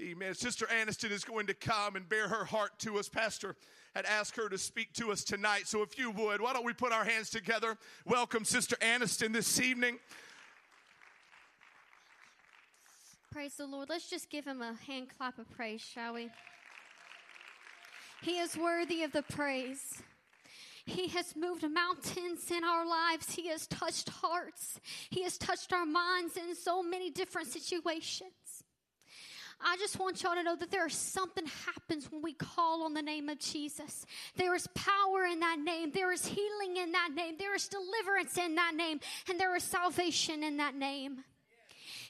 Amen. Sister Anistyn is going to come and bear her heart to us. Pastor had asked her to speak to us tonight. So if you would, why don't we put our hands together? Welcome Sister Anistyn this evening. Praise the Lord. Let's just give him a hand clap of praise, shall we? He is worthy of the praise. He has moved mountains in our lives. He has touched hearts. He has touched our minds in so many different situations. I just want y'all to know that there is something happens when we call on the name of Jesus. There is power in that name. There is healing in that name. There is deliverance in that name. And there is salvation in that name.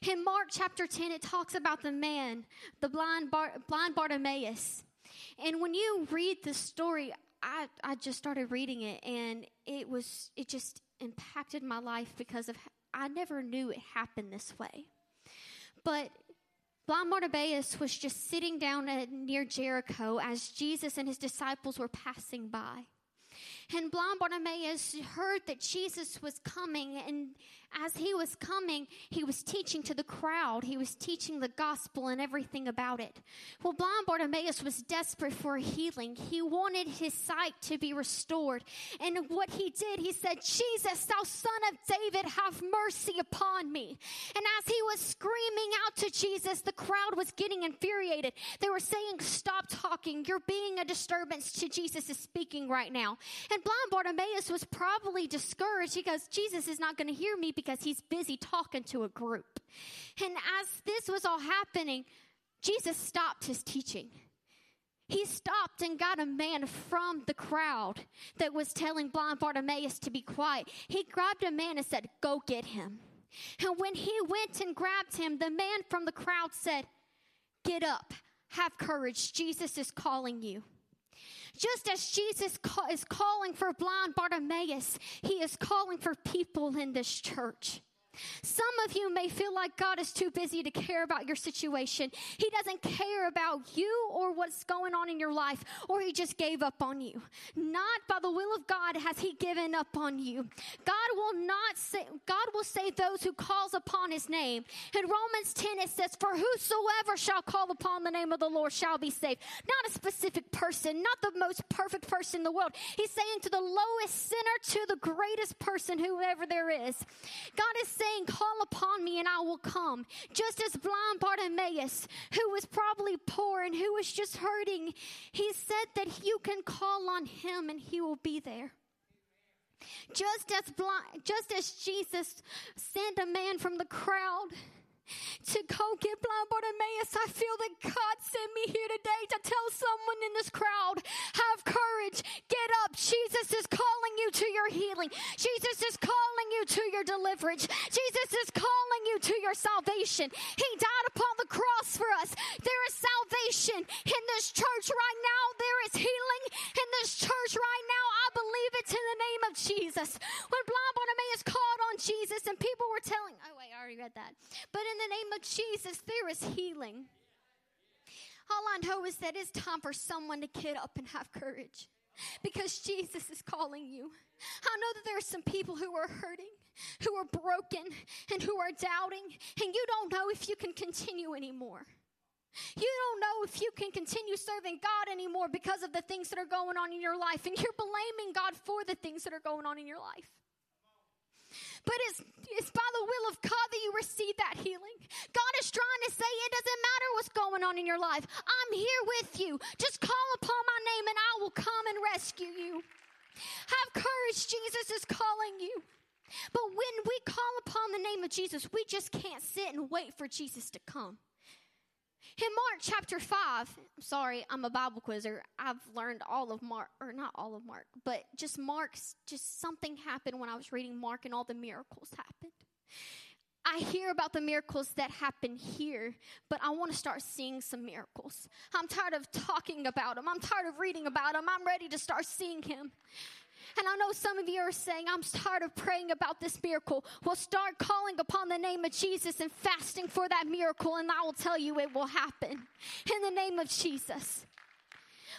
In Mark chapter 10, it talks about the man, the blind, Bar- blind Bartimaeus. And when you read the story, I, I just started reading it and it was, it just impacted my life because of, I never knew it happened this way. But blind Bartimaeus was just sitting down near Jericho as Jesus and his disciples were passing by. And blind Bartimaeus heard that Jesus was coming and as he was coming, he was teaching to the crowd. He was teaching the gospel and everything about it. Well, blind Bartimaeus was desperate for healing. He wanted his sight to be restored. And what he did, he said, Jesus, thou son of David, have mercy upon me. And as he was screaming out to Jesus, the crowd was getting infuriated. They were saying, Stop talking. You're being a disturbance to Jesus speaking right now. And blind Bartimaeus was probably discouraged. He goes, Jesus is not going to hear me because he's busy talking to a group. And as this was all happening, Jesus stopped his teaching. He stopped and got a man from the crowd that was telling blind Bartimaeus to be quiet. He grabbed a man and said, Go get him. And when he went and grabbed him, the man from the crowd said, Get up, have courage. Jesus is calling you. Just as Jesus is calling for blind Bartimaeus, he is calling for people in this church. Some of you may feel like God is too busy to care about your situation. He doesn't care about you or what's going on in your life, or He just gave up on you. Not by the will of God has He given up on you. God will not say, God will save those who calls upon His name. In Romans 10, it says, For whosoever shall call upon the name of the Lord shall be saved. Not a specific person, not the most perfect person in the world. He's saying to the lowest sinner to the greatest person, whoever there is. God is saying, Call upon me and I will come. Just as blind Bartimaeus, who was probably poor and who was just hurting, he said that you can call on him and he will be there. Just as blind, just as Jesus sent a man from the crowd to go get blind Bartimaeus. I feel that God sent me here today to tell someone in this crowd, have courage, get up. Jesus is calling you to your healing. Jesus is calling your deliverance. Jesus is calling you to your salvation. He died upon the cross for us. There is salvation in this church right now. There is healing in this church right now. I believe it in the name of Jesus. When blind Bartimaeus called on Jesus and people were telling, oh wait, I already read that. But in the name of Jesus, there is healing. All I know is that it's time for someone to get up and have courage because Jesus is calling you. I know that there are some people who are hurting, who are broken, and who are doubting, and you don't know if you can continue anymore. You don't know if you can continue serving God anymore because of the things that are going on in your life, and you're blaming God for the things that are going on in your life. But it's, it's by the will of God that receive that healing. God is trying to say it doesn't matter what's going on in your life. I'm here with you. Just call upon my name and I will come and rescue you. Have courage. Jesus is calling you. But when we call upon the name of Jesus, we just can't sit and wait for Jesus to come. In Mark chapter 5, I'm sorry, I'm a Bible quizzer. I've learned all of Mark, or not all of Mark, but just Mark's, just something happened when I was reading Mark and all the miracles happened. I hear about the miracles that happen here, but I want to start seeing some miracles. I'm tired of talking about them. I'm tired of reading about them. I'm ready to start seeing him. And I know some of you are saying, I'm tired of praying about this miracle. Well, start calling upon the name of Jesus and fasting for that miracle, and I will tell you it will happen in the name of Jesus.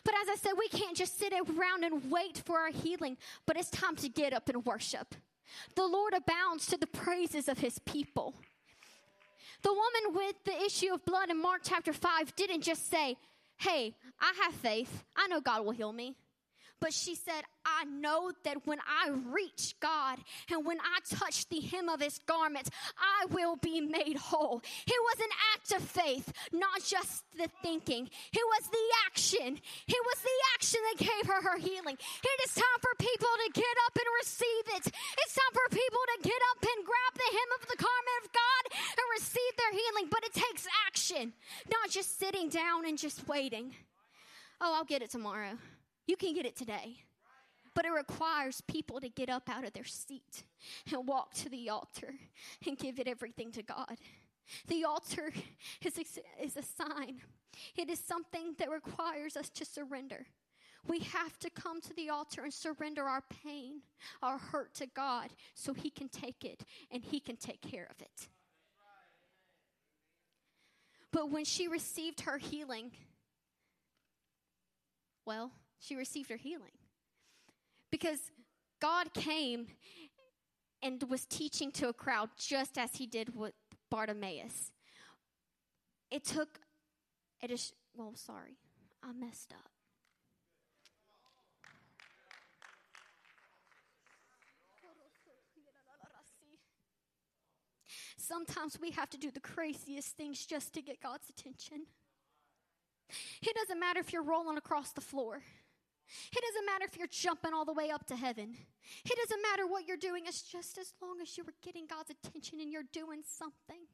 But as I said, we can't just sit around and wait for our healing, but it's time to get up and worship. The Lord abounds to the praises of his people. The woman with the issue of blood in Mark chapter 5 didn't just say, Hey, I have faith. I know God will heal me. But she said, I know that when I reach God and when I touch the hem of his garments, I will be made whole. It was an act of faith, not just the thinking. It was the action. It was the action that gave her her healing. It is time for people to get up and receive it. People to get up and grab the hem of the garment of God and receive their healing. But it takes action, not just sitting down and just waiting. Oh, I'll get it tomorrow. You can get it today. But it requires people to get up out of their seat and walk to the altar and give it everything to God. The altar is a, is a sign, it is something that requires us to surrender. We have to come to the altar and surrender our pain, our hurt to God so He can take it and He can take care of it. But when she received her healing, well, she received her healing. Because God came and was teaching to a crowd just as he did with Bartimaeus. It took, it is, well, sorry, I messed up. Sometimes we have to do the craziest things just to get God's attention. It doesn't matter if you're rolling across the floor. It doesn't matter if you're jumping all the way up to heaven. It doesn't matter what you're doing. It's just as long as you are getting God's attention and you're doing something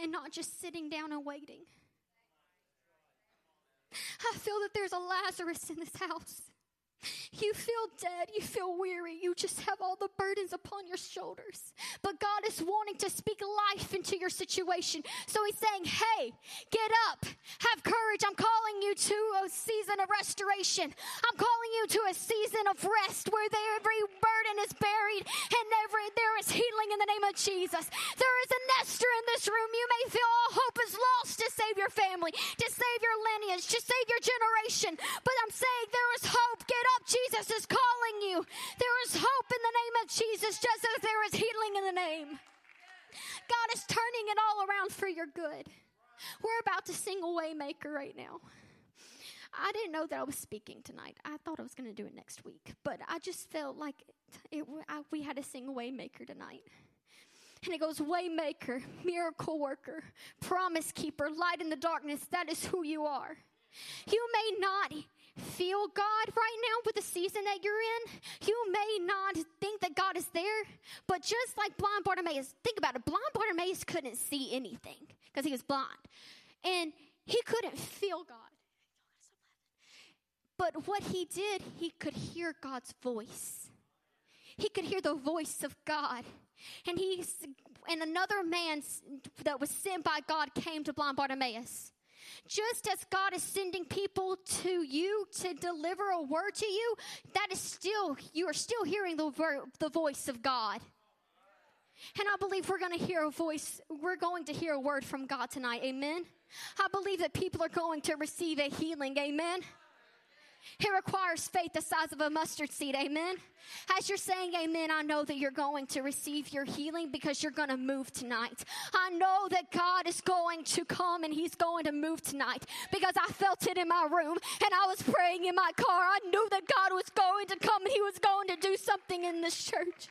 and not just sitting down and waiting. I feel that there's a Lazarus in this house. You feel dead. You feel weary. You just have all the burdens upon your shoulders. But God is wanting to speak life into your situation. So He's saying, Hey, get up. Have courage. I'm calling you to a season of restoration. I'm calling you to a season of rest where every burden is buried and every, there is healing in the name of Jesus. There is an Esther in this room. You may feel all hope is lost to save your family, to save your lineage, to save your generation. But I'm saying there is hope. Get up. Jesus is calling you. There is hope in the name of Jesus, just as there is healing in the name. God is turning it all around for your good. We're about to sing a Waymaker right now. I didn't know that I was speaking tonight. I thought I was going to do it next week, but I just felt like it, I, we had to sing a Waymaker tonight. And it goes, Waymaker, miracle worker, promise keeper, light in the darkness. That is who you are. You may not feel God right now with the season that you're in. You may not think that God is there, but just like blind Bartimaeus, think about it. Blind Bartimaeus couldn't see anything because he was blind. And he couldn't feel God. But what he did, he could hear God's voice. He could hear the voice of God. And he and another man that was sent by God came to blind Bartimaeus. Just as God is sending people to you to deliver a word to you, that is still, you are still hearing the, ver- the voice of God. And I believe we're going to hear a voice, we're going to hear a word from God tonight. Amen. I believe that people are going to receive a healing. Amen. It requires faith the size of a mustard seed. Amen. As you're saying amen, I know that you're going to receive your healing because you're going to move tonight. I know that God is going to come and He's going to move tonight because I felt it in my room and I was praying in my car. I knew that God was going to come and He was going to do something in this church.